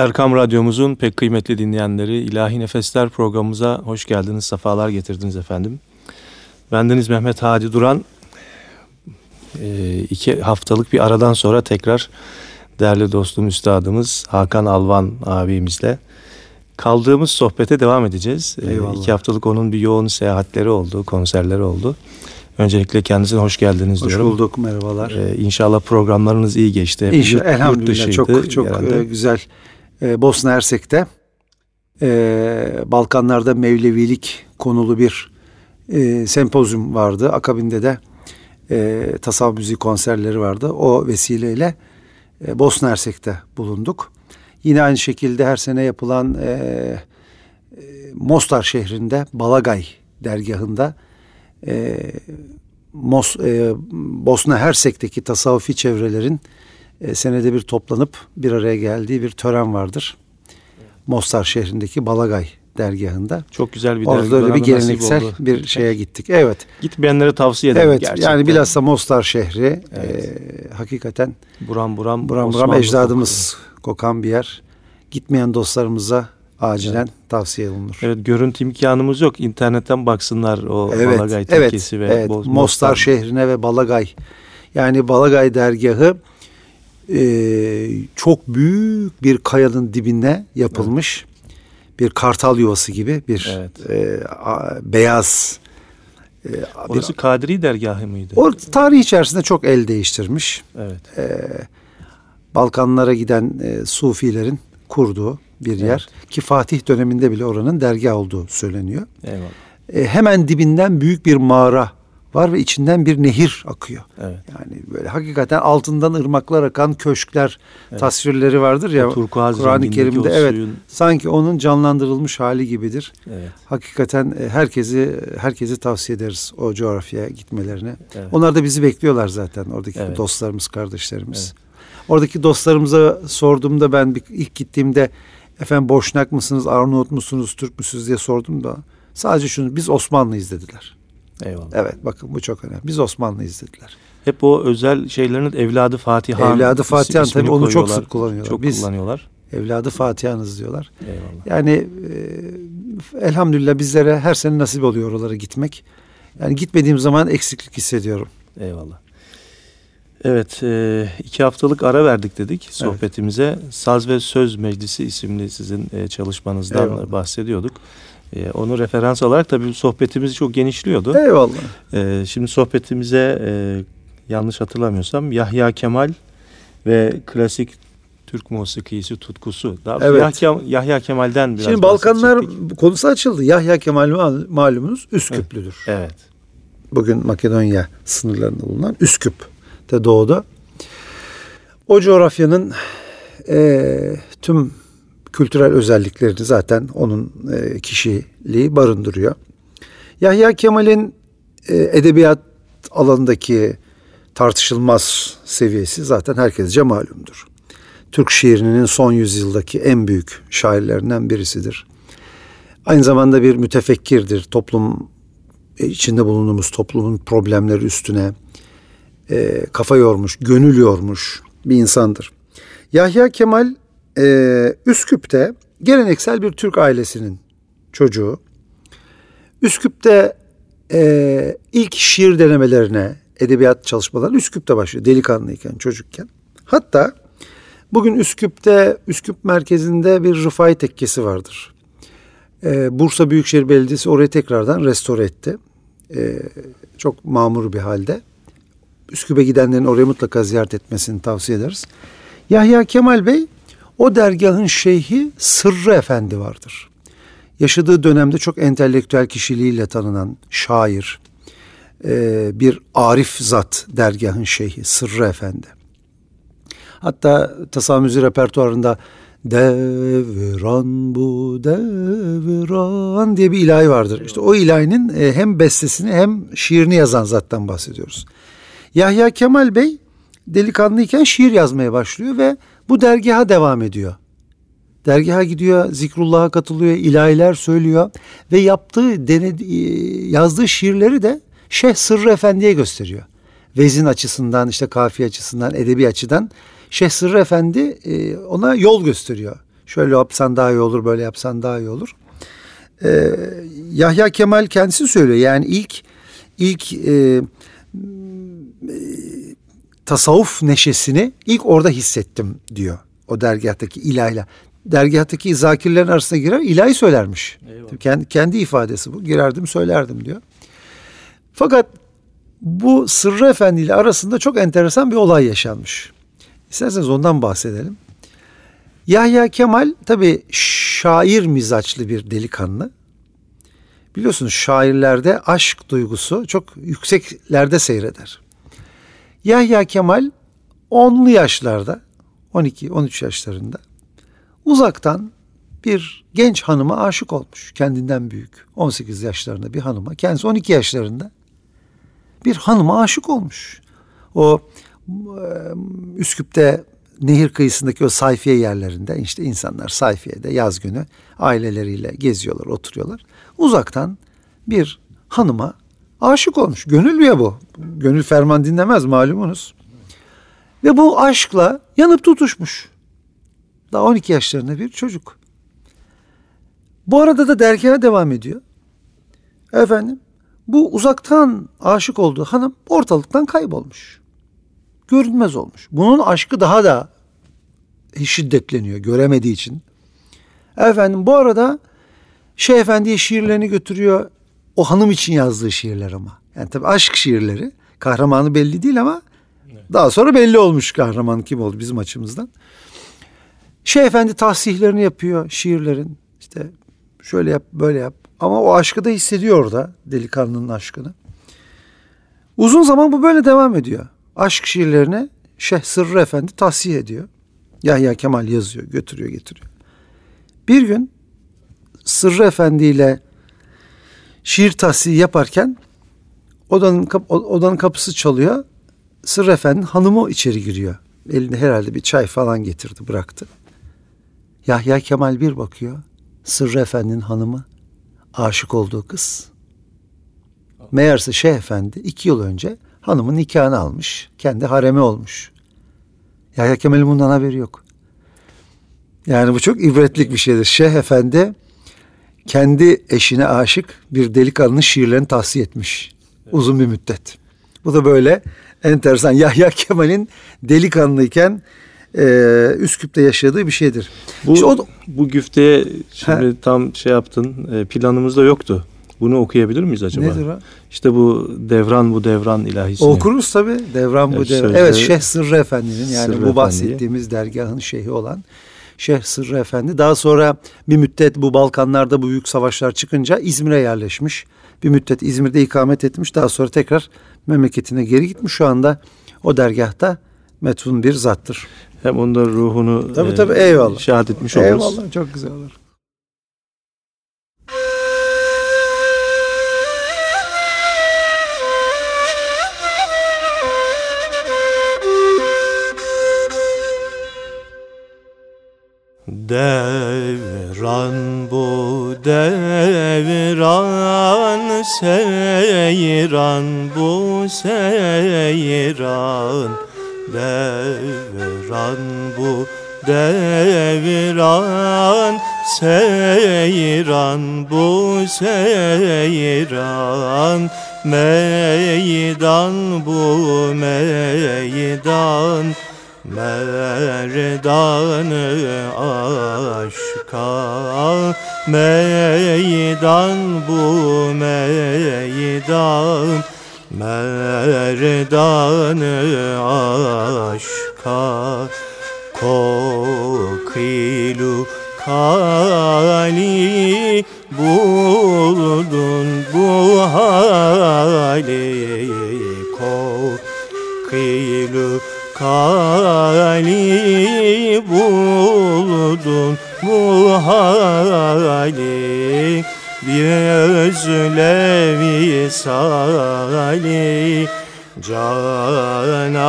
Erkam Radyomuzun pek kıymetli dinleyenleri İlahi Nefesler programımıza hoş geldiniz, sefalar getirdiniz efendim. Bendeniz Mehmet Hadi Duran. E, iki haftalık bir aradan sonra tekrar değerli dostum üstadımız Hakan Alvan abimizle kaldığımız sohbete devam edeceğiz. E, Eyvallah. İki haftalık onun bir yoğun seyahatleri oldu, konserleri oldu. Öncelikle kendisine hoş geldiniz hoş diyorum. Hoş bulduk, merhabalar. Ee, inşallah programlarınız iyi geçti. İnşallah, elhamdülillah çok çok e, güzel. Ee, Bosna Hersek'te e, Balkanlarda Mevlevilik konulu bir e, sempozyum vardı. Akabinde de e, tasavvuf müziği konserleri vardı. O vesileyle Bosna Hersek'te bulunduk. Yine aynı şekilde her sene yapılan Mostar şehrinde Balagay dergahında Mos, Bosna Hersek'teki tasavvufi çevrelerin e, senede bir toplanıp bir araya geldiği bir tören vardır. Mostar şehrindeki Balagay dergahında. Çok güzel bir Orada öyle bir geleneksel bir şeye gittik. Evet. Gitmeyenlere tavsiye ederim evet, gerçekten. Yani bilhassa Mostar şehri evet. e, hakikaten buram buram buram buram ecdadımız kokuyor. kokan bir yer. Gitmeyen dostlarımıza acilen evet. tavsiye olunur. Evet görüntü imkanımız yok. İnternetten baksınlar o evet, Balagay evet, ve evet. Mostar. Mostar şehrine ve Balagay. Yani Balagay dergahı e, çok büyük bir kayanın dibine yapılmış evet. bir kartal yuvası gibi bir evet. e, a, beyaz e, Orası bir, Kadri dergahı mıydı? O tarih içerisinde çok el değiştirmiş. Evet. E, Balkanlara giden e, Sufilerin kurduğu bir evet. yer ki Fatih döneminde bile oranın dergah olduğu söyleniyor. Eyvallah. E, hemen dibinden büyük bir mağara var ve içinden bir nehir akıyor. Evet. Yani böyle hakikaten altından ırmaklar akan köşkler evet. tasvirleri vardır ya Kur'an-ı Kerim'de evet suyun... sanki onun canlandırılmış hali gibidir. Evet. Hakikaten e, herkesi herkesi tavsiye ederiz o coğrafyaya gitmelerini. Evet. Onlar da bizi bekliyorlar zaten oradaki evet. dostlarımız, kardeşlerimiz. Evet. Oradaki dostlarımıza sorduğumda ben ilk gittiğimde efendim Boşnak mısınız, Arnavut musunuz, Türk müsünüz diye sordum da sadece şunu biz Osmanlıyız dediler. Eyvallah. Evet bakın bu çok önemli. Biz Osmanlıyız dediler. Hep o özel şeylerin evladı Fatihan. Evladı Fatihan tabii onu çok sık kullanıyorlar. Çok Biz, kullanıyorlar. Evladı Fatihanız diyorlar. Eyvallah. Yani e, elhamdülillah bizlere her sene nasip oluyor oralara gitmek. Yani gitmediğim zaman eksiklik hissediyorum. Eyvallah. Evet, e, iki haftalık ara verdik dedik sohbetimize. Evet. Saz ve Söz Meclisi isimli sizin e, çalışmanızdan Eyvallah. bahsediyorduk. E, onu referans alarak tabii sohbetimizi çok genişliyordu. Eyvallah. E, şimdi sohbetimize e, yanlış hatırlamıyorsam Yahya Kemal ve klasik Türk musikisi tutkusu. Daha evet. Yahya, Yahya Kemal'den biraz Şimdi Balkanlar konusu açıldı. Yahya Kemal malumunuz Üsküplüdür. Evet. Bugün Makedonya sınırlarında bulunan Üsküp'te doğdu. O coğrafyanın e, tüm kültürel özelliklerini zaten onun e, kişiliği barındırıyor. Yahya Kemal'in e, edebiyat alanındaki tartışılmaz seviyesi zaten herkesce malumdur. Türk şiirinin son yüzyıldaki en büyük şairlerinden birisidir. Aynı zamanda bir mütefekkirdir. Toplum e, içinde bulunduğumuz toplumun problemleri üstüne e, kafa yormuş, gönül yormuş bir insandır. Yahya Kemal e, Üsküp'te geleneksel bir Türk ailesinin çocuğu. Üsküp'te e, ilk şiir denemelerine, edebiyat çalışmalarına Üsküp'te başlıyor delikanlıyken, çocukken. Hatta bugün Üsküp'te, Üsküp merkezinde bir Rıfai Tekkesi vardır. E, Bursa Büyükşehir Belediyesi orayı tekrardan restore etti. E, çok mamur bir halde. Üsküp'e gidenlerin oraya mutlaka ziyaret etmesini tavsiye ederiz. Yahya Kemal Bey o dergahın şeyhi Sırrı Efendi vardır. Yaşadığı dönemde çok entelektüel kişiliğiyle tanınan şair, e, bir arif zat dergahın şeyhi Sırrı Efendi. Hatta tasamüzi repertuarında devran bu devran diye bir ilahi vardır. İşte o ilahinin e, hem bestesini hem şiirini yazan zattan bahsediyoruz. Yahya Kemal Bey delikanlıyken şiir yazmaya başlıyor ve bu dergaha devam ediyor. Dergaha gidiyor, zikrullah'a katılıyor, ilahiler söylüyor ve yaptığı, denedi, yazdığı şiirleri de Şeyh Sırrı Efendi'ye gösteriyor. Vezin açısından, işte kafiye açısından, edebi açıdan Şeyh Sırrı Efendi e, ona yol gösteriyor. Şöyle yapsan daha iyi olur, böyle yapsan daha iyi olur. Ee, Yahya Kemal kendisi söylüyor. Yani ilk ilk e, tasavvuf neşesini ilk orada hissettim diyor. O dergahtaki ilahıyla. Dergahtaki zakirlerin arasına girer ilahi söylermiş. Kendi, kendi ifadesi bu. Girerdim söylerdim diyor. Fakat bu Sırrı Efendi ile arasında çok enteresan bir olay yaşanmış. İsterseniz ondan bahsedelim. Yahya Kemal tabi şair mizaçlı bir delikanlı. Biliyorsunuz şairlerde aşk duygusu çok yükseklerde seyreder. Yahya Kemal 10'lu yaşlarda 12-13 yaşlarında uzaktan bir genç hanıma aşık olmuş. Kendinden büyük 18 yaşlarında bir hanıma. Kendisi 12 yaşlarında bir hanıma aşık olmuş. O Üsküp'te nehir kıyısındaki o sayfiye yerlerinde işte insanlar sayfiyede yaz günü aileleriyle geziyorlar, oturuyorlar. Uzaktan bir hanıma aşık olmuş. Gönül ya bu. Gönül ferman dinlemez malumunuz. Ve bu aşkla yanıp tutuşmuş. Daha 12 yaşlarında bir çocuk. Bu arada da dergaha devam ediyor. Efendim bu uzaktan aşık olduğu hanım ortalıktan kaybolmuş. Görünmez olmuş. Bunun aşkı daha da şiddetleniyor göremediği için. Efendim bu arada Şeyh Efendi'ye şiirlerini götürüyor. O hanım için yazdığı şiirler ama. Yani tabii aşk şiirleri. Kahramanı belli değil ama daha sonra belli olmuş kahraman kim oldu bizim açımızdan. Şeyh Efendi tahsihlerini yapıyor şiirlerin. İşte şöyle yap böyle yap. Ama o aşkı da hissediyor orada delikanlının aşkını. Uzun zaman bu böyle devam ediyor. Aşk şiirlerini Şeyh Sırrı Efendi tahsih ediyor. Yahya Kemal yazıyor, götürüyor, getiriyor. Bir gün Sırrı Efendi ile şiir tahsihi yaparken odanın, odanın kapısı çalıyor. Sırrı Efendi hanımı içeri giriyor. Elinde herhalde bir çay falan getirdi, bıraktı. Yahya Kemal bir bakıyor. Sırrı Efendi'nin hanımı aşık olduğu kız. Meğerse Şeyh Efendi iki yıl önce hanımın nikahını almış. Kendi haremi olmuş. Yahya Kemal'in bundan haberi yok. Yani bu çok ibretlik bir şeydir. Şeyh Efendi kendi eşine aşık bir delikanlının şiirlerini tahsiye etmiş. Uzun bir müddet. Bu da böyle enteresan. Yahya Kemal'in delikanlıyken e, Üsküp'te yaşadığı bir şeydir. Bu, işte o, bu güfteye şimdi he. tam şey yaptın e, planımızda yoktu. Bunu okuyabilir miyiz acaba? Nedir o? İşte bu devran bu devran ilahisini. Okuruz tabi. Devran bu evet, devran. Evet Şeyh Sırrı Efendi'nin yani Sırrı bu bahsettiğimiz Efendi'ye. dergahın şeyhi olan Şeyh Sırrı Efendi. Daha sonra bir müddet bu Balkanlarda bu büyük savaşlar çıkınca İzmir'e yerleşmiş. Bir müddet İzmir'de ikamet etmiş. Daha sonra tekrar memleketine geri gitmiş. Şu anda o dergahta metfun bir zattır. Hem onun ruhunu tabii, tabii, e, eyvallah. şahit etmiş oluruz. Eyvallah çok güzel olur. Devran bu devran seyran bu seyran Devran bu devran seyran bu seyran Meydan bu meydan Merdanı aşka meydan bu meydan. Merdanı aşka kokilu kali buldun bu hali kokilu hali buldun bu hali. Bir özlevi sali. Cananı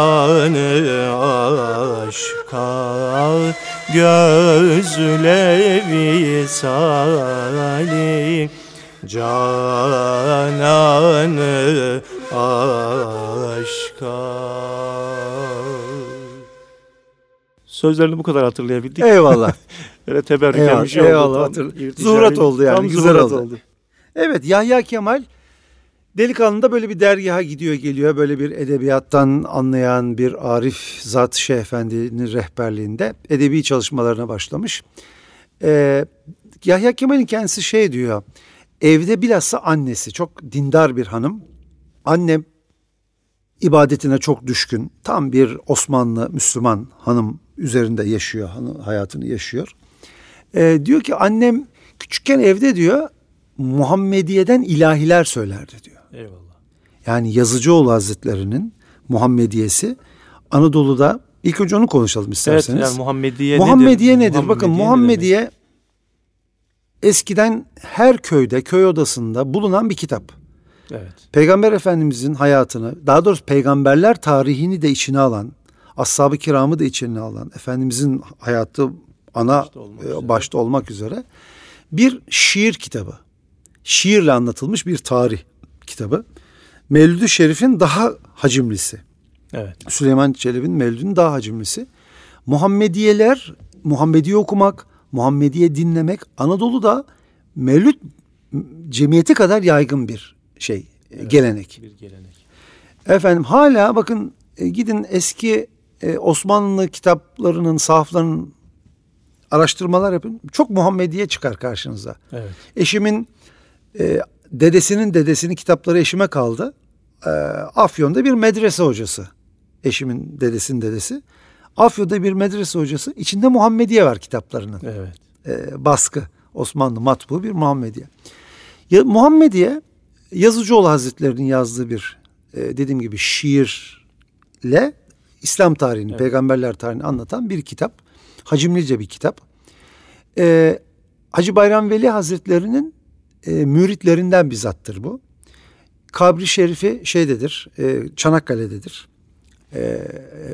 aşka gözlevi sali. Cananı aşka Sözlerini bu kadar hatırlayabildik. Eyvallah. Böyle teberrüken Eyvallah, bir şey oldu. eyvallah, hatır- irticai- zuhurat oldu yani, Tam güzel zuhurat oldu. Evet Yahya Kemal delikanlı böyle bir dergaha gidiyor geliyor. Böyle bir edebiyattan anlayan bir Arif Zat Şeyh Efendi'nin rehberliğinde edebi çalışmalarına başlamış. Ee, Yahya Kemal'in kendisi şey diyor. Evde bilhassa annesi çok dindar bir hanım. Annem ibadetine çok düşkün. Tam bir Osmanlı Müslüman hanım üzerinde yaşıyor, hanı- hayatını yaşıyor. Ee, diyor ki annem küçükken evde diyor Muhammediye'den ilahiler söylerdi diyor. Eyvallah. Yani Yazıcıoğlu Hazretleri'nin Muhammediyesi Anadolu'da ilk önce onu konuşalım Evet isterseniz. yani Muhammediye, Muhammediye nedir? nedir? Bakın ne demek? Muhammediye eskiden her köyde, köy odasında bulunan bir kitap. Evet. Peygamber Efendimizin hayatını, daha doğrusu peygamberler tarihini de içine alan, ashab-ı kiramı da içine alan, Efendimizin hayatı ana Başta olmak e, üzere. başta olmak üzere bir şiir kitabı. Şiirle anlatılmış bir tarih kitabı. Mevlüd-i Şerif'in daha hacimlisi. Evet. Süleyman Çelebi'nin Mevlüd'ün daha hacimlisi. Muhammediyeler, Muhammediye okumak, Muhammediye dinlemek Anadolu'da Mevlüt cemiyeti kadar yaygın bir şey, e, gelenek. Bir gelenek. Efendim hala bakın e, gidin eski e, Osmanlı kitaplarının, sahaflarının araştırmalar yapın. Çok Muhammediye çıkar karşınıza. Evet. Eşimin e, dedesinin dedesinin kitapları eşime kaldı. E, Afyon'da bir medrese hocası. Eşimin dedesinin dedesi. Afyon'da bir medrese hocası. İçinde Muhammediye var kitaplarının. Evet. E, baskı. Osmanlı matbu bir Muhammediye. Ya, Muhammediye Yazıcıoğlu Hazretleri'nin yazdığı bir e, dediğim gibi şiirle İslam tarihini, peygamberler tarihini anlatan bir kitap. Hacimlice bir kitap. E, Hacı Bayram Veli Hazretleri'nin e, müritlerinden bizattır bu. Kabri Şerifi şeydedir, e, Çanakkale'dedir. E,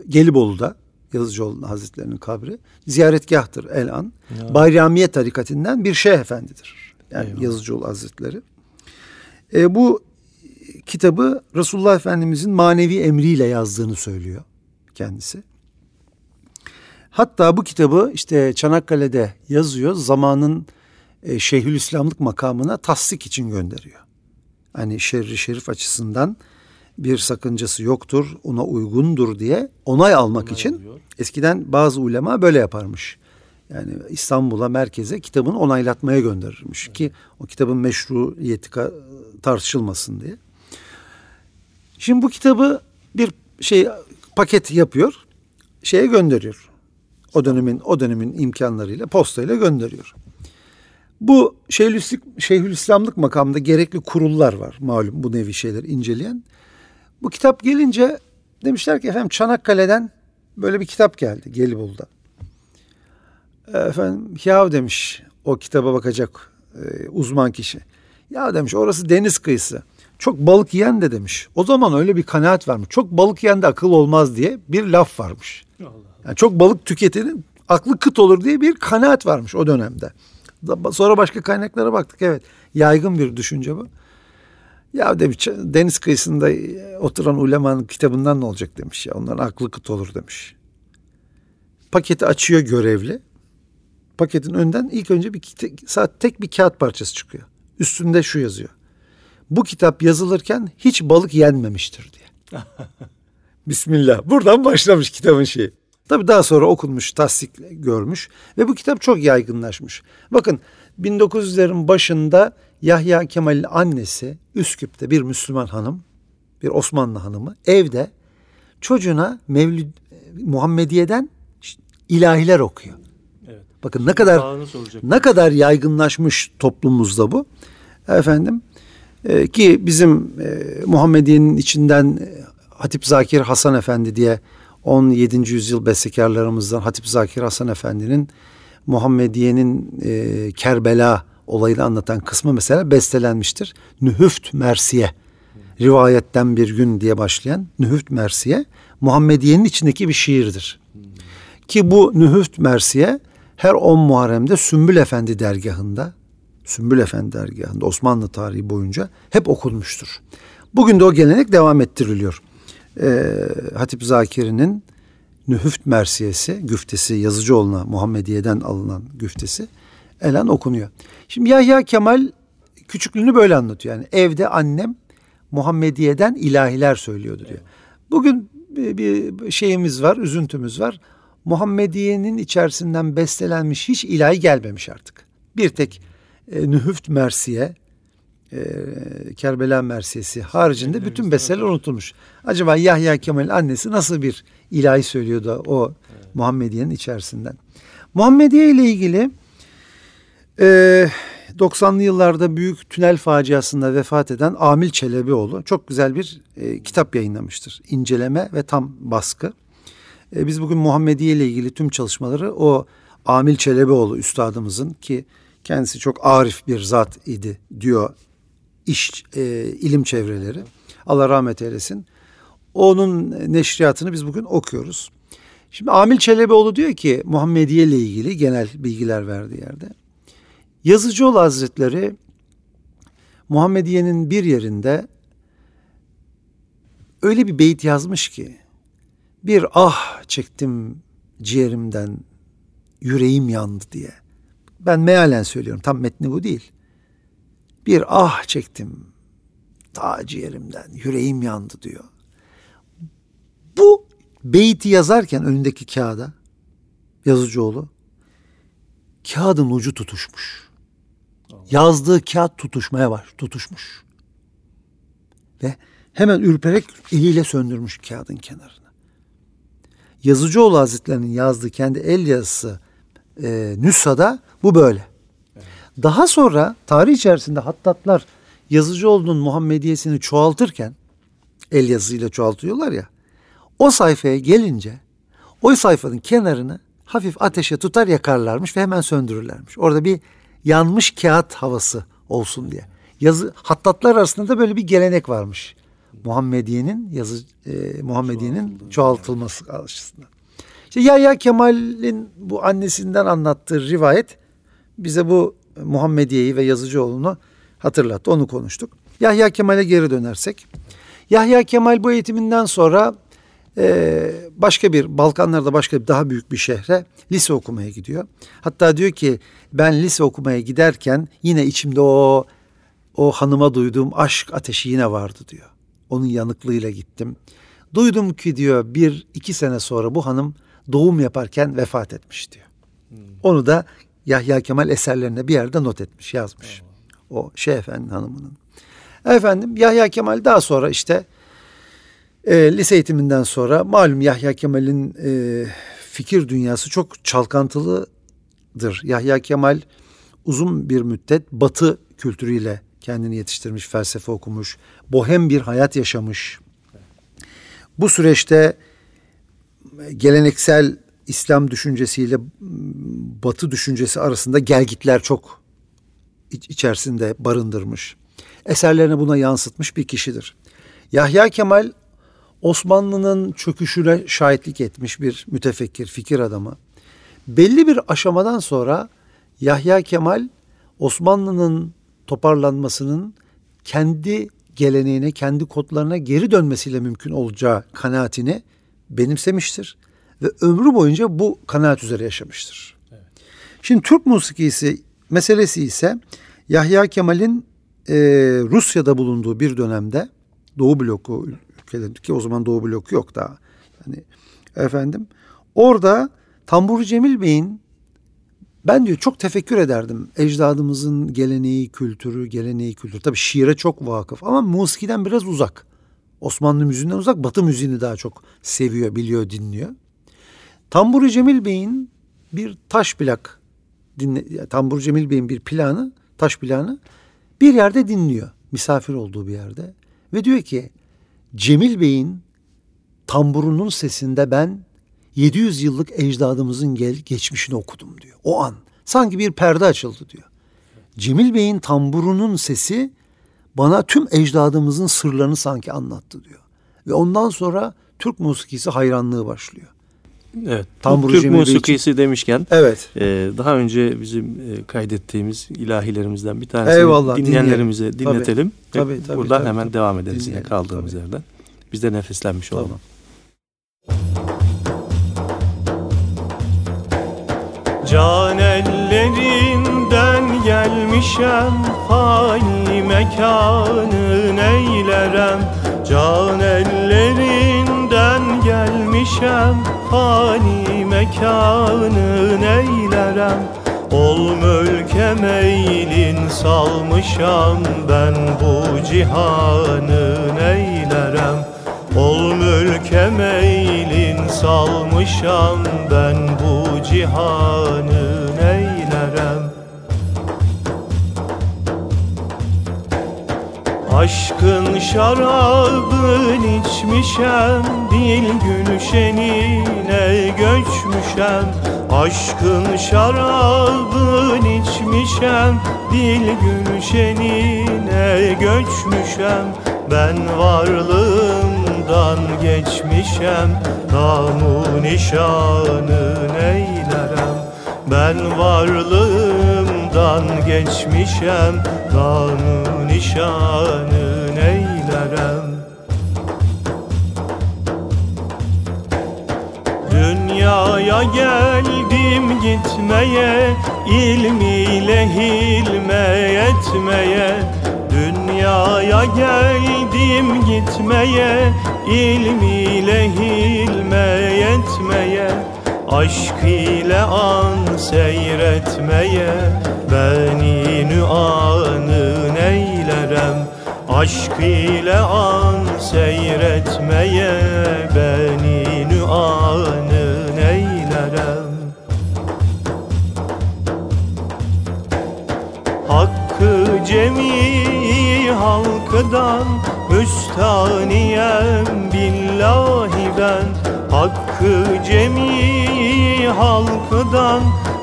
Gelibolu'da Yazıcıoğlu Hazretleri'nin kabri. Ziyaretgahtır el an. Bayramiye tarikatinden bir şeyh efendidir. Yani Eyvallah. Yazıcıoğlu Hazretleri. E, bu kitabı Resulullah Efendimizin manevi emriyle yazdığını söylüyor kendisi. Hatta bu kitabı işte Çanakkale'de yazıyor. Zamanın e, Şeyhülislamlık makamına tasdik için gönderiyor. Hani şerri şerif açısından bir sakıncası yoktur, ona uygundur diye onay almak için alıyor. eskiden bazı ulema böyle yaparmış. Yani İstanbul'a merkeze kitabını onaylatmaya gönderirmiş ki o kitabın meşruiyeti tartışılmasın diye. Şimdi bu kitabı bir şey paket yapıyor, şeye gönderiyor. O dönemin o dönemin imkanlarıyla postayla gönderiyor. Bu Şeyhülislam, Şeyhülislamlık makamında gerekli kurullar var malum bu nevi şeyler inceleyen. Bu kitap gelince demişler ki efendim Çanakkale'den böyle bir kitap geldi Gelibolu'da. Efendim ya demiş o kitaba bakacak e, uzman kişi. Ya demiş orası deniz kıyısı. Çok balık yiyen de demiş. O zaman öyle bir kanaat varmış. Çok balık yiyen de akıl olmaz diye bir laf varmış. Yani çok balık tüketenin aklı kıt olur diye bir kanaat varmış o dönemde. Sonra başka kaynaklara baktık evet. Yaygın bir düşünce bu. Ya demiş deniz kıyısında e, oturan ulemanın kitabından ne olacak demiş ya. Onların aklı kıt olur demiş. Paketi açıyor görevli. Paketin önden ilk önce bir saat tek bir kağıt parçası çıkıyor. Üstünde şu yazıyor. Bu kitap yazılırken hiç balık yenmemiştir diye. Bismillah. Buradan başlamış kitabın şeyi. Tabi daha sonra okunmuş, tasdik görmüş ve bu kitap çok yaygınlaşmış. Bakın 1900'lerin başında Yahya Kemal'in annesi Üsküp'te bir Müslüman hanım, bir Osmanlı hanımı evde çocuğuna Mevlid Muhammediye'den ilahiler okuyor. Evet. Bakın ne kadar ne kadar yaygınlaşmış toplumumuzda bu. Efendim e, ki bizim e, Muhammediye'nin içinden e, Hatip Zakir Hasan Efendi diye 17. yüzyıl bestekarlarımızdan Hatip Zakir Hasan Efendi'nin Muhammediye'nin e, Kerbela olayını anlatan kısmı mesela bestelenmiştir. Nühüft Mersiye rivayetten bir gün diye başlayan Nühüft Mersiye Muhammediye'nin içindeki bir şiirdir. Ki bu Nühüft Mersiye her 10 Muharrem'de Sümbül Efendi dergahında, Sümbül Efendi dergahında Osmanlı tarihi boyunca hep okunmuştur. Bugün de o gelenek devam ettiriliyor. Ee, Hatip Zakir'in Nühüft Mersiyesi, güftesi Yazıcıoğlu'na Muhammediye'den alınan güftesi elen okunuyor. Şimdi Yahya Kemal küçüklüğünü böyle anlatıyor. Yani evde annem Muhammediye'den ilahiler söylüyordu diyor. Bugün bir şeyimiz var, üzüntümüz var. Muhammediye'nin içerisinden bestelenmiş hiç ilahi gelmemiş artık. Bir tek e, Nühüft Mersiye, e, Kerbela Mersiyesi haricinde bütün besteler unutulmuş. Acaba Yahya Kemal'in annesi nasıl bir ilahi söylüyordu o evet. Muhammediye'nin içerisinden? Muhammediye ile ilgili e, 90'lı yıllarda büyük tünel faciasında vefat eden Amil Çelebioğlu çok güzel bir e, kitap yayınlamıştır. İnceleme ve tam baskı. E, biz bugün Muhammediye ile ilgili tüm çalışmaları o Amil Çelebioğlu üstadımızın ki kendisi çok arif bir zat idi diyor iş e, ilim çevreleri. Allah rahmet eylesin. Onun neşriyatını biz bugün okuyoruz. Şimdi Amil Çelebioğlu diyor ki Muhammediye ile ilgili genel bilgiler verdiği yerde. Yazıcıoğlu Hazretleri Muhammediye'nin bir yerinde öyle bir beyit yazmış ki bir ah çektim ciğerimden yüreğim yandı diye. Ben mealen söylüyorum tam metni bu değil. Bir ah çektim ta ciğerimden yüreğim yandı diyor. Bu beyti yazarken önündeki kağıda Yazıcıoğlu kağıdın ucu tutuşmuş. Yazdığı kağıt tutuşmaya var, tutuşmuş. Ve hemen ürperek eliyle söndürmüş kağıdın kenarını. Yazıcıoğlu Hazretleri'nin yazdığı kendi el yazısı e, Nüsha'da bu böyle. Daha sonra tarih içerisinde hattatlar Yazıcıoğlu'nun Muhammediyesini çoğaltırken el yazısıyla çoğaltıyorlar ya. O sayfaya gelince o sayfanın kenarını hafif ateşe tutar yakarlarmış ve hemen söndürürlermiş. Orada bir yanmış kağıt havası olsun diye. Yazı hattatlar arasında da böyle bir gelenek varmış. Muhammediye'nin yazı e, Muhammediye'nin çoğaltılması açısından. İşte Yahya Kemal'in bu annesinden anlattığı rivayet bize bu Muhammediye'yi ve Yazıcıoğlu'nu hatırlattı. Onu konuştuk. Yahya Kemal'e geri dönersek. Yahya Kemal bu eğitiminden sonra e, başka bir Balkanlarda başka bir daha büyük bir şehre lise okumaya gidiyor. Hatta diyor ki ben lise okumaya giderken yine içimde o o hanıma duyduğum aşk ateşi yine vardı diyor. Onun yanıklığıyla gittim. Duydum ki diyor bir iki sene sonra bu hanım doğum yaparken vefat etmiş diyor. Hmm. Onu da Yahya Kemal eserlerine bir yerde not etmiş, yazmış. Hmm. O şey efendi hanımının. Efendim Yahya Kemal daha sonra işte e, lise eğitiminden sonra malum Yahya Kemal'in e, fikir dünyası çok çalkantılıdır. Yahya Kemal uzun bir müddet Batı kültürüyle kendini yetiştirmiş, felsefe okumuş, bohem bir hayat yaşamış. Bu süreçte geleneksel İslam düşüncesiyle Batı düşüncesi arasında gelgitler çok içerisinde barındırmış. Eserlerine buna yansıtmış bir kişidir. Yahya Kemal Osmanlı'nın çöküşüne şahitlik etmiş bir mütefekkir, fikir adamı. Belli bir aşamadan sonra Yahya Kemal Osmanlı'nın toparlanmasının kendi geleneğine, kendi kodlarına geri dönmesiyle mümkün olacağı kanaatini benimsemiştir ve ömrü boyunca bu kanaat üzere yaşamıştır. Evet. Şimdi Türk musikisi meselesi ise Yahya Kemal'in e, Rusya'da bulunduğu bir dönemde Doğu bloku ülkelerinde ki o zaman Doğu bloku yok daha. Yani efendim orada Tambur Cemil Bey'in ben diyor çok tefekkür ederdim. Ecdadımızın geleneği, kültürü, geleneği, kültürü. Tabii şiire çok vakıf ama musikiden biraz uzak. Osmanlı müziğinden uzak, Batı müziğini daha çok seviyor, biliyor, dinliyor. Tambur Cemil Bey'in bir taş plak dinle, Tambur Cemil Bey'in bir planı, taş planı bir yerde dinliyor. Misafir olduğu bir yerde ve diyor ki Cemil Bey'in tamburunun sesinde ben 700 yıllık ecdadımızın gel geçmişini okudum diyor. O an sanki bir perde açıldı diyor. Cemil Bey'in tamburunun sesi bana tüm ecdadımızın sırlarını sanki anlattı diyor. Ve ondan sonra Türk musikisi hayranlığı başlıyor. Evet. Tambur Türk musikisi için. demişken evet. E, daha önce bizim e, kaydettiğimiz ilahilerimizden bir tanesini Eyvallah, dinleyenlerimize dinleyelim. dinletelim. Tabii, tabii, tabii, Buradan tabii, hemen tabii. devam ederiz dinleyelim, yine kaldığımız tabii. yerden. Biz de nefeslenmiş olalım. Tamam. Can ellerinden gelmişem Fani mekanın eylerem Can ellerinden gelmişem Fani mekanın eylerem Ol mülke meylin salmışam Ben bu cihanın eylerem Ol mülke meylin salmışam Ben bu cihanın Aşkın şarabın içmişem Dil gülşenine göçmüşem. Aşkın şarabın içmişem Dil gülşenine göçmüşem. Ben varlığımdan geçmişem Namu nişanı neylerem? Ben varlığımdan geçmişem Namu nişanı neylerem Dünyaya geldim gitmeye ilmiyle hilme etmeye. Dünyaya geldim gitmeye ilmiyle hilme etmeye. Aşk ile an seyretmeye Beni nüanı Aşk ile an seyretmeye Beni nüanı neylerem? Hakkı cemi halkıdan Müstaniyem billahi ben. Hakkı cemi halkıdan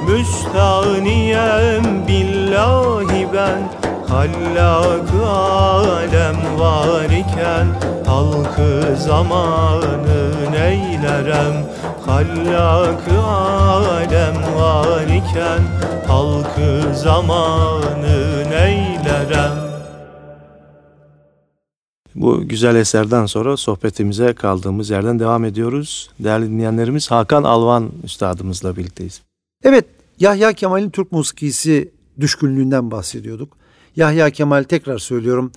Müstaniyem billahi ben Hallak alem var iken Halkı zamanı neylerem Hallak alem var iken Halkı zamanı neylerem Bu güzel eserden sonra sohbetimize kaldığımız yerden devam ediyoruz. Değerli dinleyenlerimiz Hakan Alvan üstadımızla birlikteyiz. Evet Yahya Kemal'in Türk musikisi düşkünlüğünden bahsediyorduk. Yahya Kemal tekrar söylüyorum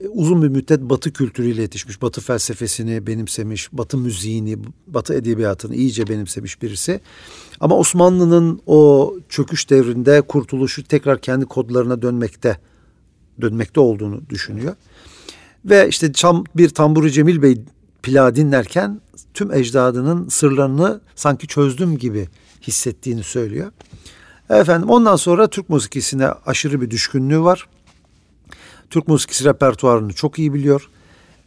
e, uzun bir müddet Batı kültürüyle yetişmiş. Batı felsefesini benimsemiş, Batı müziğini, Batı edebiyatını iyice benimsemiş birisi. Ama Osmanlı'nın o çöküş devrinde kurtuluşu tekrar kendi kodlarına dönmekte dönmekte olduğunu düşünüyor. Ve işte bir Tamburi Cemil Bey plağı dinlerken tüm ecdadının sırlarını sanki çözdüm gibi hissettiğini söylüyor. Efendim ondan sonra Türk musikisine aşırı bir düşkünlüğü var. Türk musikisi repertuarını çok iyi biliyor.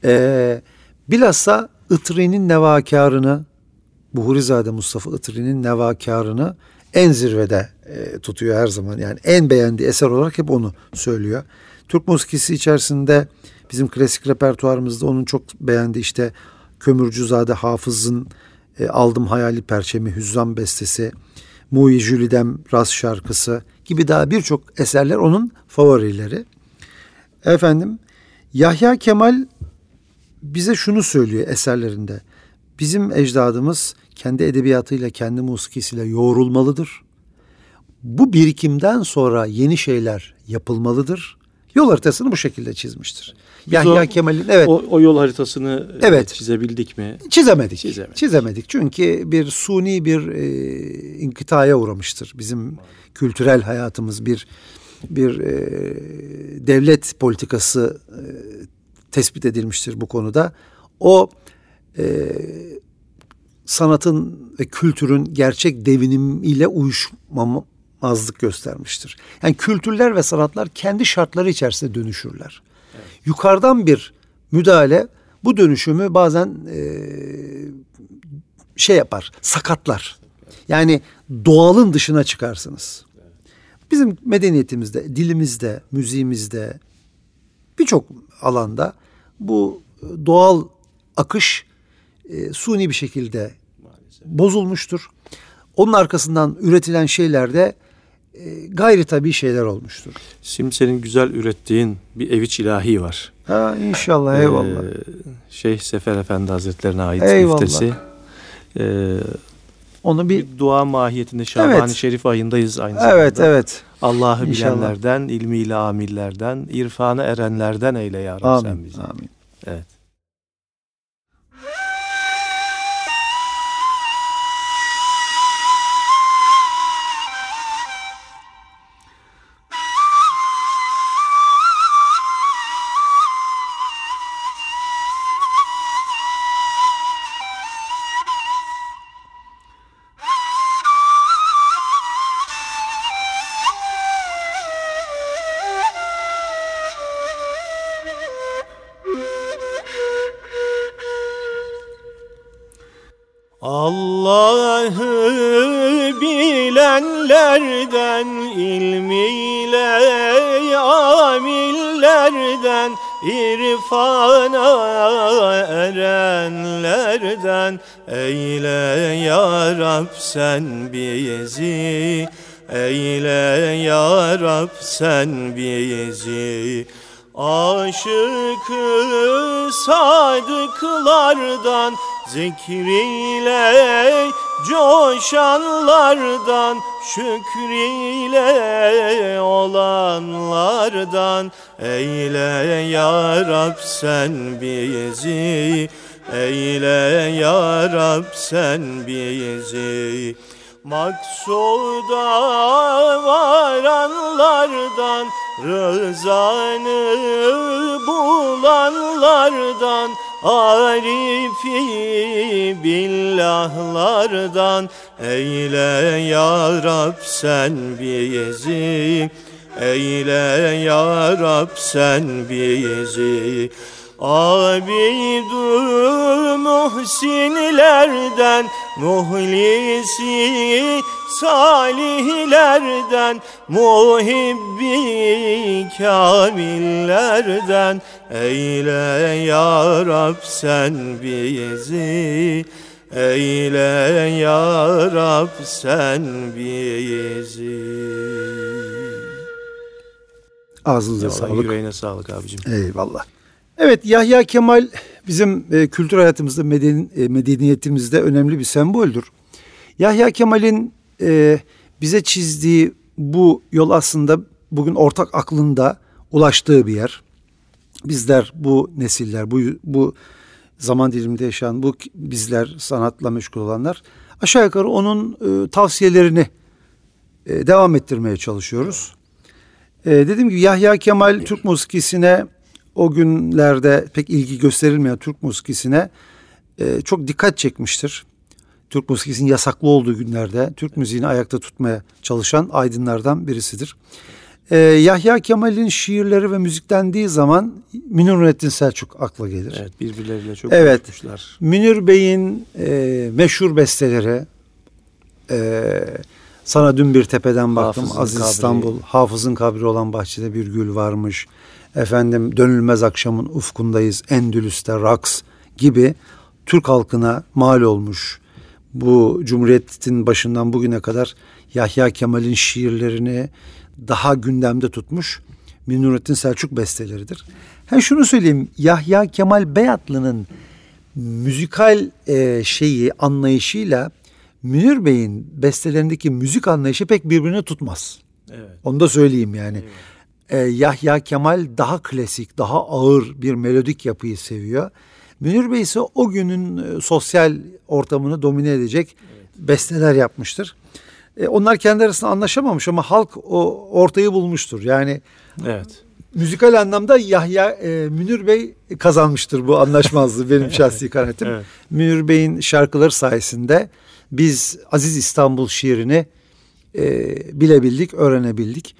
Ee, bilhassa Itri'nin nevakarını, Buhurizade Mustafa Itri'nin nevakarını en zirvede e, tutuyor her zaman. Yani en beğendiği eser olarak hep onu söylüyor. Türk musikisi içerisinde bizim klasik repertuarımızda onun çok beğendiği işte Kömürcüzade Hafız'ın e, Aldım Hayali Perçemi, Hüzzam Bestesi, Muyi Jülidem Ras şarkısı gibi daha birçok eserler onun favorileri. Efendim Yahya Kemal bize şunu söylüyor eserlerinde. Bizim ecdadımız kendi edebiyatıyla, kendi musikisiyle yoğrulmalıdır. Bu birikimden sonra yeni şeyler yapılmalıdır. Yol haritasını bu şekilde çizmiştir. Biz Yahya Kemal'in evet o, o yol haritasını e, evet çizebildik mi? Çizemedik. Çizemedik. Çizemedik. Çünkü bir suni bir e, inkıtaya uğramıştır. Bizim kültürel hayatımız bir bir e, devlet politikası e, tespit edilmiştir bu konuda. O e, sanatın ve kültürün gerçek devinimiyle uyuşmamazlık göstermiştir. Yani kültürler ve sanatlar kendi şartları içerisinde dönüşürler. Evet. Yukarıdan bir müdahale bu dönüşümü bazen e, şey yapar, sakatlar. Yani doğalın dışına çıkarsınız. Bizim medeniyetimizde, dilimizde, müziğimizde birçok alanda bu doğal akış e, suni bir şekilde Maalesef. bozulmuştur. Onun arkasından üretilen şeylerde e, gayri tabii şeyler olmuştur. Şimdi senin güzel ürettiğin bir eviç ilahi var. Ha inşallah ee, eyvallah. Şeyh Sefer Efendi Hazretlerine ait eyvallah. müftesi. Ee, onu bir, bir dua mahiyetinde Şaban-ı Evet. Şerif ayındayız aynı zamanda. evet evet Allah'ı bilenlerden, ilmiyle amillerden, irfana erenlerden eyle ya Rabbi sen bizi. amin. Evet. Bilenlerden ilmiyle amillerden irfana erenlerden eyle ya Rab sen bizi eyle ya Rab sen bizi Aşıkı sadıklardan Zikriyle coşanlardan Şükriyle olanlardan Eyle ya Rab sen bizi Eyle ya Rab sen bizi Maksuda varanlardan Rızanı bulanlardan Arifi billahlardan. Eyle ya Rab sen bizi Eyle ya Rab sen bizi Abidü muhsinlerden Muhlisi salihlerden Muhibbi kamillerden Eyle ya Rab sen bizi Eyle ya Rab sen bizi Ağzınıza sağlık. Yüreğine sağlık abicim. Eyvallah. Evet Yahya Kemal bizim e, kültür hayatımızda, meden, e, medeniyetimizde önemli bir semboldür. Yahya Kemal'in e, bize çizdiği bu yol aslında bugün ortak aklında ulaştığı bir yer. Bizler bu nesiller, bu bu zaman diliminde yaşayan bu bizler sanatla meşgul olanlar aşağı yukarı onun e, tavsiyelerini e, devam ettirmeye çalışıyoruz. E, dediğim gibi Yahya Kemal Türk musikisine o günlerde pek ilgi gösterilmeyen Türk musikisine e, çok dikkat çekmiştir. Türk musikisinin yasaklı olduğu günlerde Türk müziğini ayakta tutmaya çalışan aydınlardan birisidir. E, Yahya Kemal'in şiirleri ve müziklendiği zaman Münir Nurettin Selçuk akla gelir. Evet birbirleriyle çok Evet. konuşmuşlar. Münir Bey'in e, meşhur besteleri e, Sana dün bir tepeden baktım Hafız'ın Aziz kabri. İstanbul Hafız'ın kabri olan bahçede bir gül varmış efendim dönülmez akşamın ufkundayız Endülüs'te raks gibi Türk halkına mal olmuş bu Cumhuriyet'in başından bugüne kadar Yahya Kemal'in şiirlerini daha gündemde tutmuş Münirettin Selçuk besteleridir. Ha şunu söyleyeyim Yahya Kemal Beyatlı'nın müzikal e, şeyi anlayışıyla Münir Bey'in bestelerindeki müzik anlayışı pek birbirini tutmaz. Evet. Onu da söyleyeyim yani. Ee, Yahya Kemal daha klasik, daha ağır bir melodik yapıyı seviyor. Münir Bey ise o günün e, sosyal ortamını domine edecek besteler yapmıştır. E, onlar kendi arasında anlaşamamış ama halk o ortayı bulmuştur. Yani Evet. müzikal anlamda Yahya e, Münir Bey kazanmıştır bu anlaşmazlığı benim şahsi kanaatim. Evet. Münir Bey'in şarkıları sayesinde biz Aziz İstanbul şiirini e, bilebildik, öğrenebildik.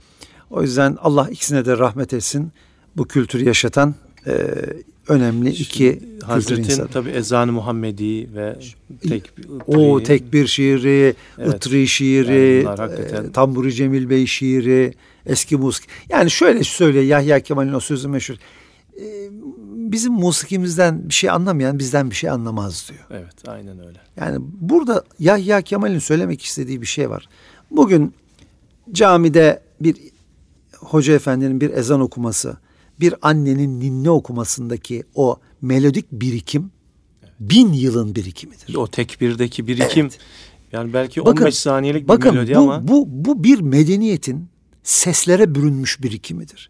O yüzden Allah ikisine de rahmet etsin. Bu kültürü yaşatan e, önemli iki kültür Hazretin insanı. tabi ezanı Muhammedi ve tek O tekbir şiiri, Evet. Itri şiiri, Yani e, Tamburi Cemil Bey şiiri, eski musik. Yani şöyle söyle Yahya Kemal'in o sözü meşhur. E, bizim musikimizden bir şey anlamayan bizden bir şey anlamaz diyor. Evet aynen öyle. Yani burada Yahya Kemal'in söylemek istediği bir şey var. Bugün camide bir hoca efendinin bir ezan okuması, bir annenin ninni okumasındaki o melodik birikim bin yılın birikimidir. O tekbirdeki birikim Yani belki Bakın, 15 saniyelik bir bakın, melodi bu, ama bu, bu bir medeniyetin seslere bürünmüş birikimidir.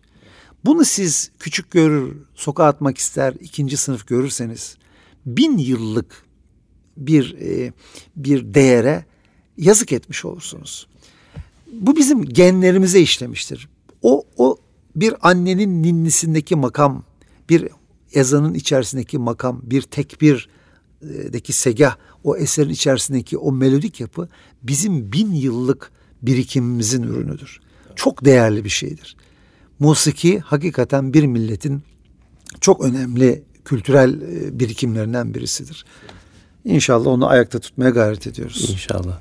Bunu siz küçük görür, sokağa atmak ister, ikinci sınıf görürseniz bin yıllık bir e, bir değere yazık etmiş olursunuz. Bu bizim genlerimize işlemiştir. O o bir annenin ninnisindeki makam, bir ezanın içerisindeki makam, bir tekbirdeki segah, o eserin içerisindeki o melodik yapı bizim bin yıllık birikimimizin ürünüdür. Çok değerli bir şeydir. Musiki hakikaten bir milletin çok önemli kültürel e, birikimlerinden birisidir. İnşallah onu ayakta tutmaya gayret ediyoruz. İnşallah.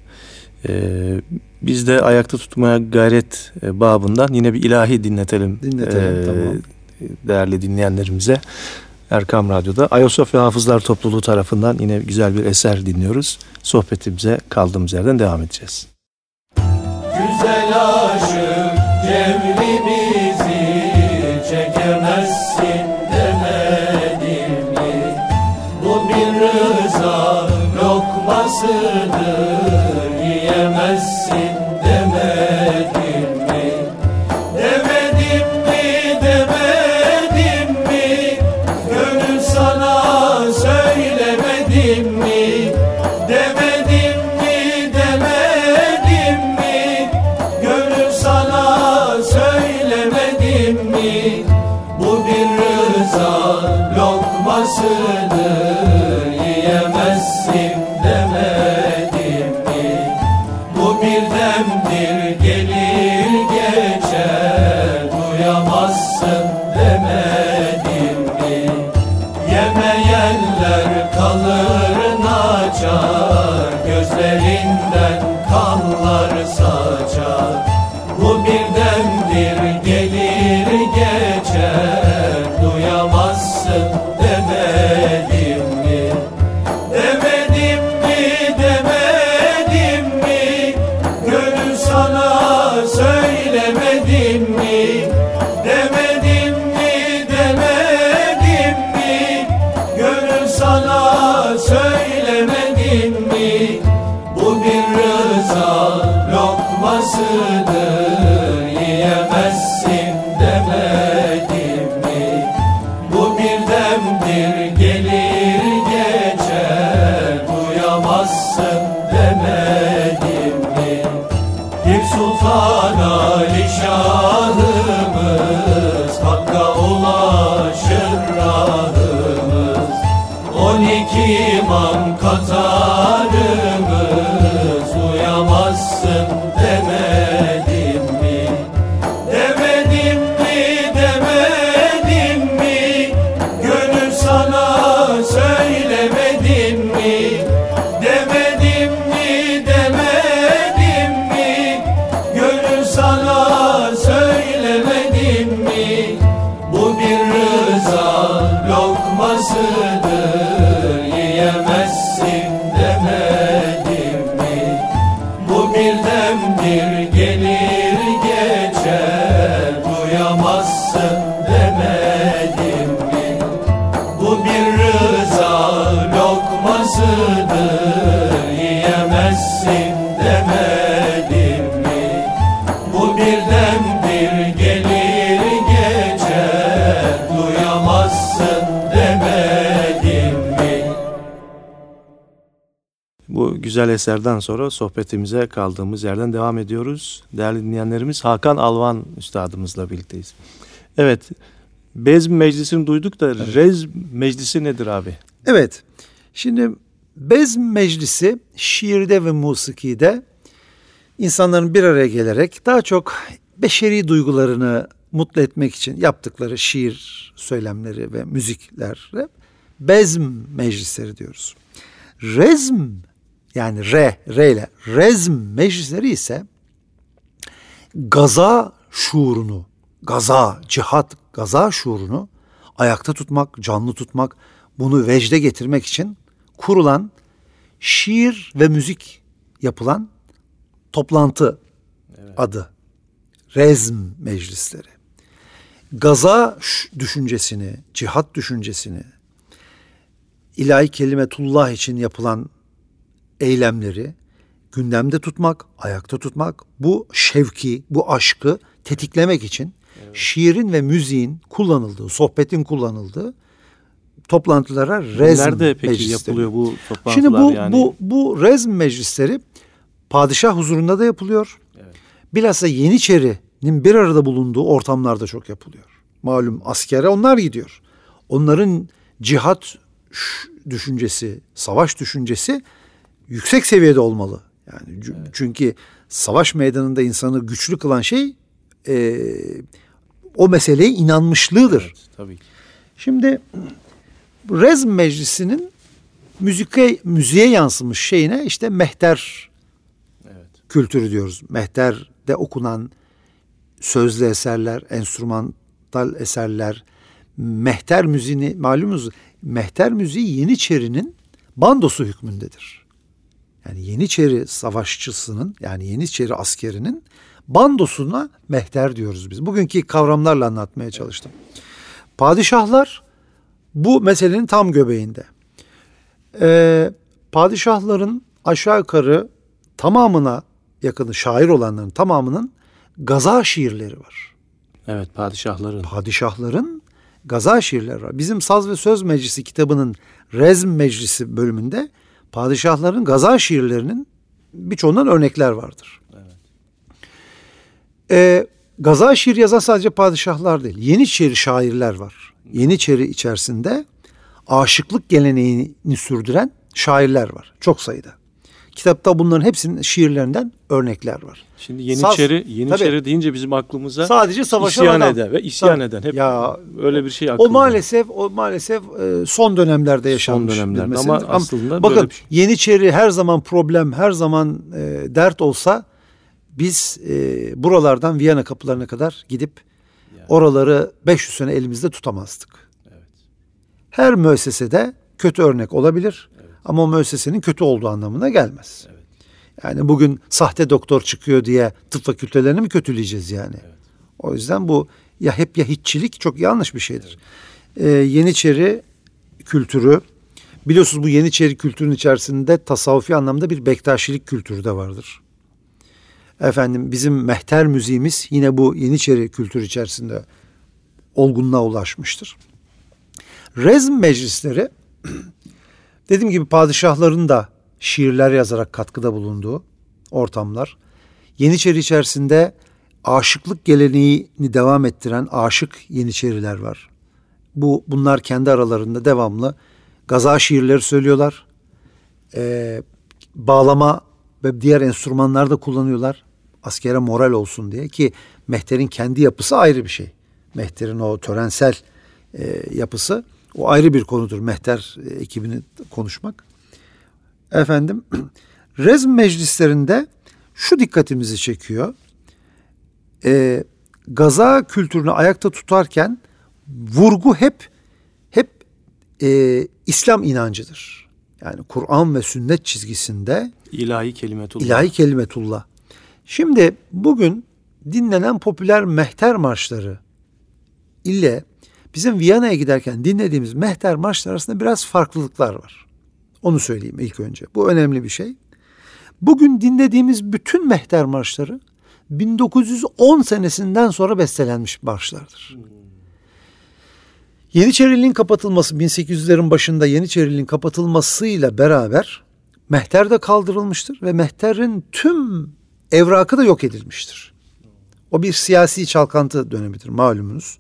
Ee, biz de ayakta tutmaya gayret e, babından yine bir ilahi dinletelim. Dinletelim, tamam. Değerli dinleyenlerimize. Erkam Radyo'da Ayasofya Hafızlar Topluluğu tarafından yine güzel bir eser dinliyoruz. Sohbetimize kaldığımız yerden devam edeceğiz. Güzel aşık Moses. Güzel eserden sonra sohbetimize kaldığımız yerden devam ediyoruz. Değerli dinleyenlerimiz Hakan Alvan üstadımızla birlikteyiz. Evet, Bezm Meclisi'ni duyduk da Rez Meclisi nedir abi? Evet. Şimdi Bezm Meclisi şiirde ve musikide insanların bir araya gelerek daha çok beşeri duygularını mutlu etmek için yaptıkları şiir söylemleri ve müziklere bezm meclisleri diyoruz. Rezm yani re, re ile rezm meclisleri ise gaza şuurunu, gaza, cihat, gaza şuurunu ayakta tutmak, canlı tutmak, bunu vecde getirmek için kurulan şiir ve müzik yapılan toplantı adı. Rezm meclisleri. Gaza düşüncesini, cihat düşüncesini, ilahi kelimetullah için yapılan eylemleri gündemde tutmak, ayakta tutmak, bu şevki, bu aşkı tetiklemek için şiirin ve müziğin kullanıldığı, sohbetin kullanıldığı toplantılara rezm Nerede peki meclisleri. yapılıyor bu toplantılar Şimdi bu yani? bu bu rezm meclisleri padişah huzurunda da yapılıyor. Evet. Bilhassa Yeniçeri'nin bir arada bulunduğu ortamlarda çok yapılıyor. Malum askere onlar gidiyor. Onların cihat düşüncesi, savaş düşüncesi yüksek seviyede olmalı. Yani c- çünkü savaş meydanında insanı güçlü kılan şey e, o meseleye inanmışlığıdır. Evet, tabii ki. Şimdi Rezm Meclisi'nin müzike, müziğe yansımış şeyine işte mehter Evet. kültürü diyoruz. Mehter'de okunan sözlü eserler, enstrümantal eserler, mehter müziğini malumunuz mehter müziği Yeniçeri'nin bandosu hükmündedir. Yani Yeniçeri savaşçısının yani Yeniçeri askerinin bandosuna mehter diyoruz biz. Bugünkü kavramlarla anlatmaya çalıştım. Padişahlar bu meselenin tam göbeğinde. Ee, padişahların aşağı yukarı tamamına yakını şair olanların tamamının gaza şiirleri var. Evet padişahların. Padişahların gaza şiirleri var. Bizim Saz ve Söz Meclisi kitabının Rezm Meclisi bölümünde padişahların gaza şiirlerinin birçoğundan örnekler vardır. Ee, gaza şiir yazan sadece padişahlar değil. Yeniçeri şairler var. Yeniçeri içerisinde aşıklık geleneğini sürdüren şairler var. Çok sayıda. Kitapta bunların hepsinin şiirlerinden örnekler var. Şimdi Yeniçeri, Saz- Yeniçeri Tabii. deyince bizim aklımıza Sadece savaşan isyan adam. eden ve isyan Tabii. eden hep Ya, öyle bir şey O aklımda. maalesef o maalesef e, son dönemlerde yaşanmış bir dönemlerde ama aslında bakın böyle bir şey. Yeniçeri her zaman problem, her zaman e, dert olsa biz e, buralardan Viyana kapılarına kadar gidip oraları 500 sene elimizde tutamazdık. Her müessesede kötü örnek olabilir ama o müessesenin kötü olduğu anlamına gelmez. Yani bugün sahte doktor çıkıyor diye tıp fakültelerini mi kötüleyeceğiz yani? O yüzden bu ya hep ya hiççilik çok yanlış bir şeydir. Ee, Yeniçeri kültürü biliyorsunuz bu Yeniçeri kültürün içerisinde tasavvufi anlamda bir Bektaşilik kültürü de vardır. Efendim bizim mehter müziğimiz yine bu Yeniçeri kültürü içerisinde olgunluğa ulaşmıştır. Rezm meclisleri dediğim gibi padişahların da şiirler yazarak katkıda bulunduğu ortamlar. Yeniçeri içerisinde aşıklık geleneğini devam ettiren aşık Yeniçeriler var. Bu bunlar kendi aralarında devamlı gaza şiirleri söylüyorlar. Ee, bağlama ve diğer enstrümanlar da kullanıyorlar. Askere moral olsun diye ki mehterin kendi yapısı ayrı bir şey. Mehterin o törensel e, yapısı o ayrı bir konudur. Mehter e, ekibini konuşmak. Efendim rezm meclislerinde şu dikkatimizi çekiyor. E, gaza kültürünü ayakta tutarken vurgu hep hep e, İslam inancıdır. Yani Kur'an ve sünnet çizgisinde ilahi kelimetullah. ilahi kelimetullah. Şimdi bugün dinlenen popüler mehter marşları ile bizim Viyana'ya giderken dinlediğimiz mehter marşları arasında biraz farklılıklar var. Onu söyleyeyim ilk önce. Bu önemli bir şey. Bugün dinlediğimiz bütün mehter marşları 1910 senesinden sonra bestelenmiş marşlardır. Yeniçeriliğin kapatılması 1800'lerin başında Yeniçeriliğin kapatılmasıyla beraber mehter de kaldırılmıştır ve mehterin tüm evrakı da yok edilmiştir. O bir siyasi çalkantı dönemidir malumunuz.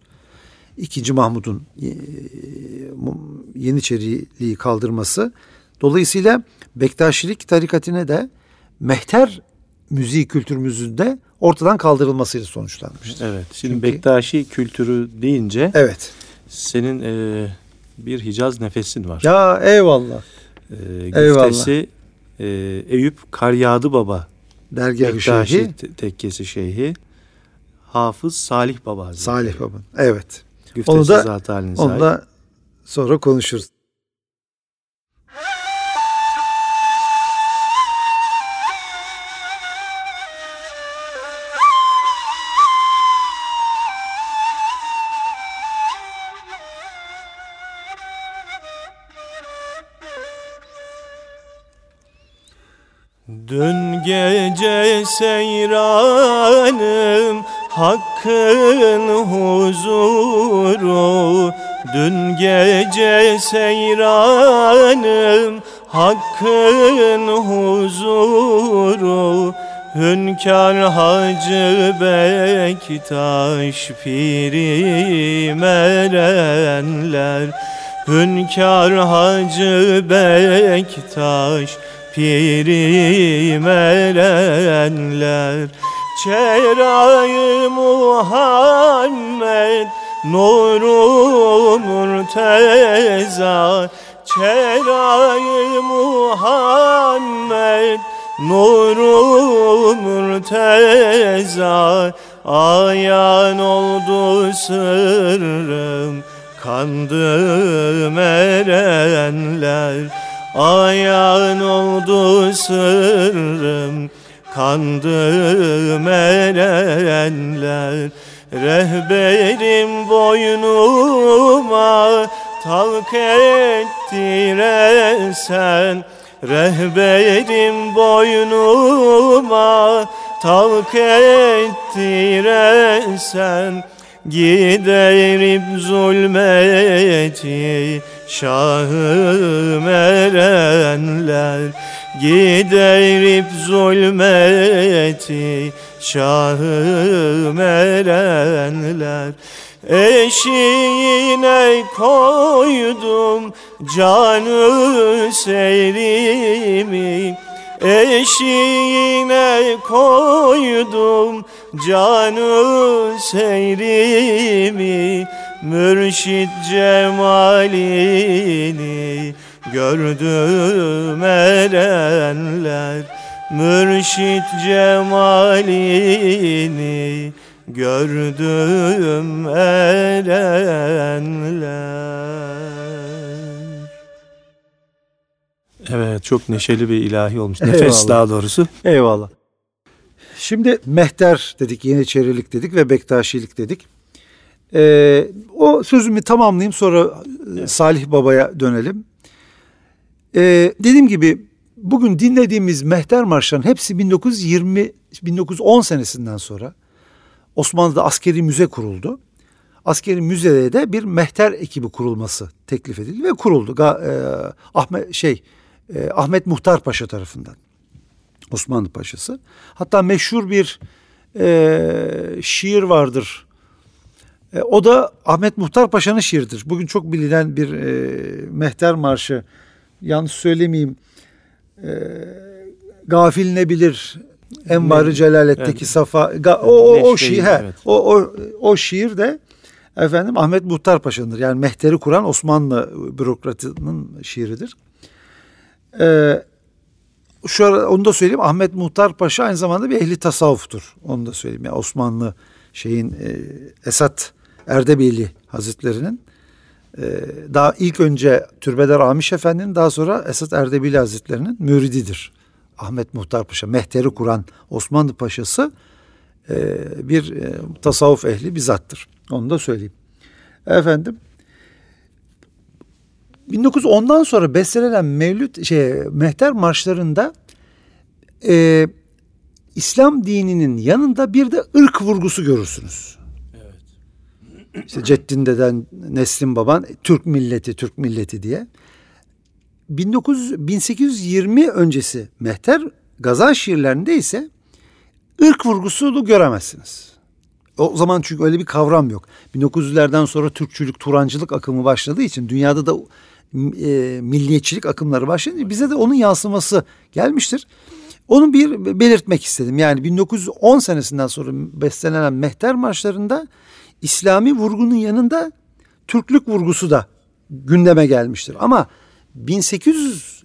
İkinci Mahmud'un e, Yeniçeriliği kaldırması. Dolayısıyla Bektaşilik tarikatine de mehter müziği kültürümüzün de ortadan kaldırılmasıyla sonuçlanmıştır. Evet. Şimdi Çünkü- Bektaşi kültürü deyince Evet. senin e, bir Hicaz nefesin var. Ya eyvallah. E, eyvallah. e, Eyüp Karyağdı Baba. Dergah-ı Bektaşi Şeyhi te- tekkesi şeyhi. Hafız Salih Baba Hazretleri. Salih Baba. Evet. Güftesi Onu da- zat Onu da sonra konuşuruz. Dün gece seyranım Hakkın huzuru Dün gece seyranım. Hakkın huzuru Hünkar Hacı Bektaş Pirim erenler. Hünkar Hacı Bektaş Pirim erenler Çerayı Muhammed Nuru Murteza. Çerayı Muhammed Nuru Murteza. Ayan oldu sırrım Kandım erenler Ayan oldu sırrım Kandım erenler Rehberim boynuma Talk ettiresen Rehberim boynuma Talk ettiresen Giderip zulmeti Şahım erenler Giderip zulmeti Şahım erenler Eşiğine koydum canı serimi. Eşiğine koydum canı seyrimi Mürşit cemalini gördüm erenler Mürşit cemalini gördüm erenler Evet çok neşeli bir ilahi olmuş. Nefes Eyvallah. daha doğrusu. Eyvallah. Şimdi mehter dedik, yeniçerilik dedik ve bektaşilik dedik. Ee, o sözümü tamamlayayım sonra e, Salih Baba'ya dönelim. Ee, dediğim gibi bugün dinlediğimiz mehter marşların hepsi 1920 1910 senesinden sonra Osmanlı'da askeri müze kuruldu. Askeri müzede de bir mehter ekibi kurulması teklif edildi ve kuruldu. E, Ahmet şey e, Ahmet Muhtar Paşa tarafından. Osmanlı Paşası. Hatta meşhur bir e, şiir vardır. E, o da Ahmet Muhtar Paşa'nın şiiridir. Bugün çok bilinen bir e, mehter marşı. Yanlış söylemeyeyim. E, gafil ne bilir Envarı Celaletteki Evet. safa ga- o o, o şiir he, evet. o o o şiir de efendim Ahmet Muhtar Paşa'nındır. Yani mehteri kuran Osmanlı bürokratının şiiridir. Ee, şu ara onu da söyleyeyim. Ahmet Muhtar Paşa aynı zamanda bir ehli tasavvuftur. Onu da söyleyeyim. Yani Osmanlı şeyin e, Esat Erdebeyli Hazretlerinin daha ilk önce Türbeder Amiş Efendi'nin daha sonra Esat Erdebeyli Hazretlerinin mürididir. Ahmet Muhtar Paşa, Mehteri kuran Osmanlı Paşası e, bir e, tasavvuf ehli bir zattır. Onu da söyleyeyim. Efendim 1910'dan sonra bestelenen Mevlüt şey Mehter marşlarında e, İslam dininin yanında bir de ırk vurgusu görürsünüz. İşte Ceddin deden, Neslin baban, Türk milleti, Türk milleti diye. 1900, 1820 öncesi Mehter Gazal şiirlerinde ise ırk vurgusunu göremezsiniz. O zaman çünkü öyle bir kavram yok. 1900'lerden sonra Türkçülük, Turancılık akımı başladığı için dünyada da e, milliyetçilik akımları başlayınca bize de onun yansıması gelmiştir. Onu bir belirtmek istedim. Yani 1910 senesinden sonra bestelenen Mehter marşlarında İslami vurgunun yanında Türklük vurgusu da gündeme gelmiştir. Ama 1800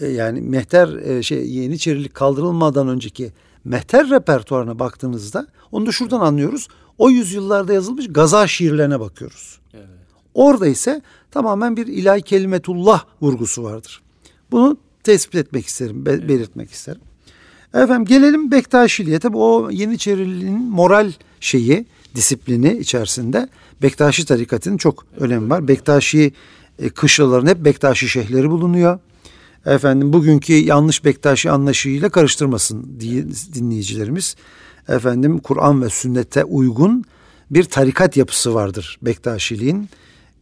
e, yani Mehter e, şey Yeniçerilik kaldırılmadan önceki Mehter repertuarına baktığınızda onu da şuradan anlıyoruz. O yüzyıllarda yazılmış gaza şiirlerine bakıyoruz. Orada ise tamamen bir ilahi kelimetullah vurgusu vardır. Bunu tespit etmek isterim, be- belirtmek isterim. Efendim gelelim Bektaşiliğe. Tabi o Yeniçeriliğin moral şeyi, disiplini içerisinde Bektaşi tarikatının çok önemi var. Bektaşi e, kışlaların hep Bektaşi şeyhleri bulunuyor. Efendim bugünkü yanlış Bektaşi anlayışıyla karıştırmasın diye dinleyicilerimiz. Efendim Kur'an ve sünnete uygun bir tarikat yapısı vardır Bektaşiliğin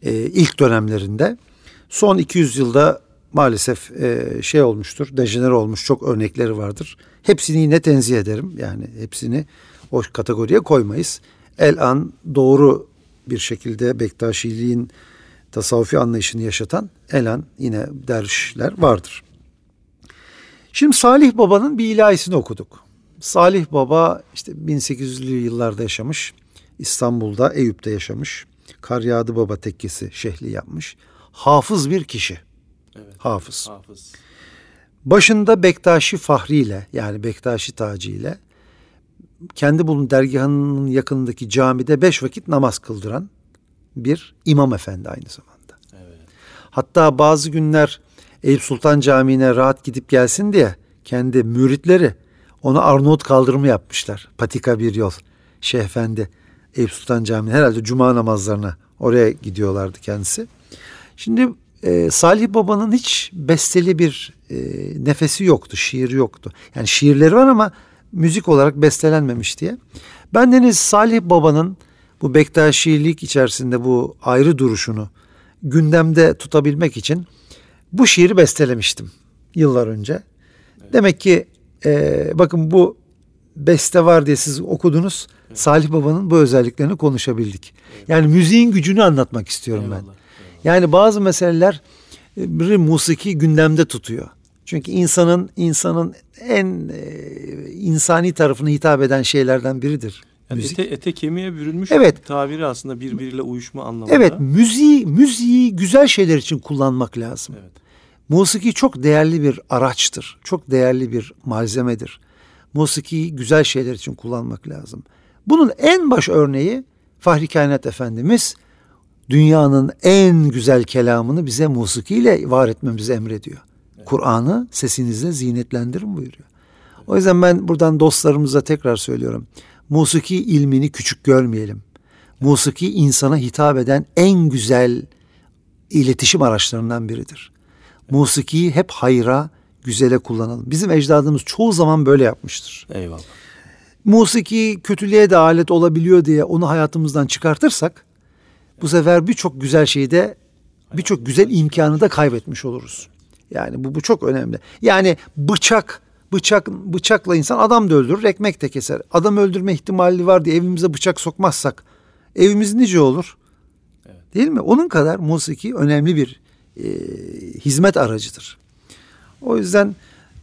e, ilk dönemlerinde. Son 200 yılda maalesef e, şey olmuştur, dejenere olmuş çok örnekleri vardır. Hepsini yine tenzih ederim. Yani hepsini o kategoriye koymayız. El an doğru bir şekilde Bektaşiliğin tasavvufi anlayışını yaşatan el an yine dervişler vardır. Şimdi Salih Baba'nın bir ilahisini okuduk. Salih Baba işte 1800'lü yıllarda yaşamış. İstanbul'da, Eyüp'te yaşamış. Karyadi Baba tekkesi şehli yapmış. Hafız bir kişi. Evet. Hafız. Hafız. Başında Bektaşi Fahri ile yani Bektaşi Taci ile kendi bulun dergahının yakınındaki camide beş vakit namaz kıldıran bir imam efendi aynı zamanda. Evet. Hatta bazı günler Eyüp Sultan Camii'ne rahat gidip gelsin diye kendi müritleri ona Arnavut kaldırımı yapmışlar. Patika bir yol. Şeyh Efendi Eyüp Sultan Camii'ne herhalde cuma namazlarına oraya gidiyorlardı kendisi. Şimdi e, Salih Baba'nın hiç besteli bir e, nefesi yoktu, şiir yoktu. Yani şiirleri var ama müzik olarak bestelenmemiş diye. Ben deniz Salih Baba'nın bu Bektaşilik içerisinde bu ayrı duruşunu gündemde tutabilmek için bu şiiri bestelemiştim yıllar önce. Demek ki e, bakın bu beste var diye siz okudunuz. Salih Baba'nın bu özelliklerini konuşabildik. Yani müziğin gücünü anlatmak istiyorum ben. Eyvallah. Yani bazı meseleler bir musiki gündemde tutuyor. Çünkü insanın insanın en e, insani tarafına hitap eden şeylerden biridir. Yani müzik. ete, ete kemiğe bürünmüş Evet. tabiri aslında birbiriyle uyuşma anlamında. Evet, müziği müziği güzel şeyler için kullanmak lazım. Evet. Musiki çok değerli bir araçtır. Çok değerli bir malzemedir. Musikiyi güzel şeyler için kullanmak lazım. Bunun en baş örneği Fahri Kainat Efendimiz dünyanın en güzel kelamını bize musikiyle var etmemizi emrediyor. Kur'an'ı sesinizle zinetlendirin buyuruyor. O yüzden ben buradan dostlarımıza tekrar söylüyorum. Musiki ilmini küçük görmeyelim. Musiki insana hitap eden en güzel iletişim araçlarından biridir. Musikiyi hep hayra, güzele kullanalım. Bizim ecdadımız çoğu zaman böyle yapmıştır. Eyvallah. Musiki kötülüğe de alet olabiliyor diye onu hayatımızdan çıkartırsak bu sefer birçok güzel şeyi de birçok güzel imkanı da kaybetmiş oluruz. Yani bu bu çok önemli. Yani bıçak bıçak bıçakla insan adam da öldürür, ekmek de keser. Adam öldürme ihtimali var diye evimize bıçak sokmazsak evimiz nice olur? Değil mi? Onun kadar musiki önemli bir e, hizmet aracıdır. O yüzden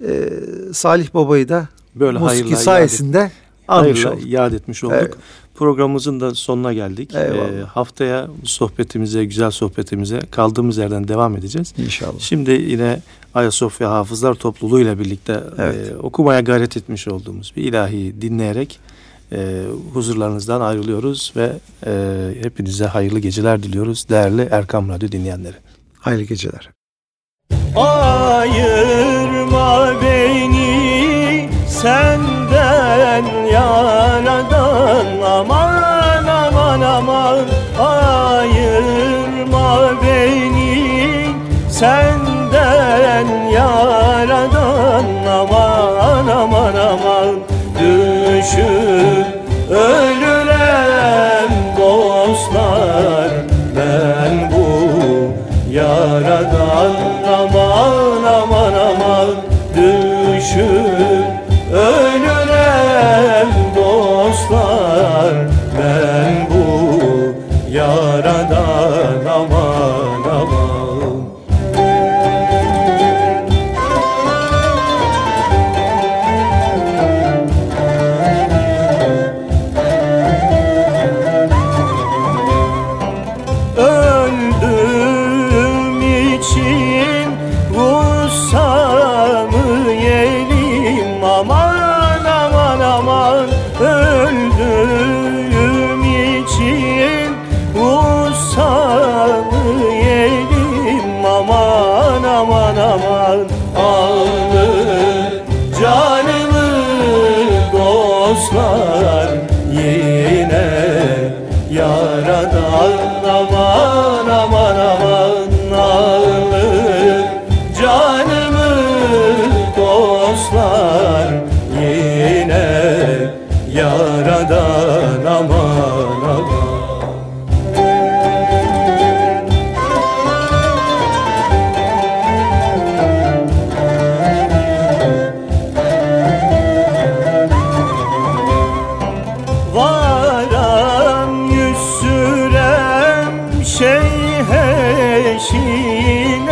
e, Salih Baba'yı da Böyle musiki sayesinde almış Hayırla olduk. yad etmiş olduk. Evet. Programımızın da sonuna geldik. Eyvallah. Ee, haftaya sohbetimize, güzel sohbetimize kaldığımız yerden devam edeceğiz. İnşallah. Şimdi yine Ayasofya Hafızlar Topluluğu ile birlikte Evet. e, okumaya gayret etmiş olduğumuz bir ilahi dinleyerek e, huzurlarınızdan ayrılıyoruz ve e, hepinize hayırlı geceler diliyoruz değerli Erkam Radyo dinleyenleri. Hayırlı geceler. Ayırma beni senden aman aman Ayırma beni. Senden eşine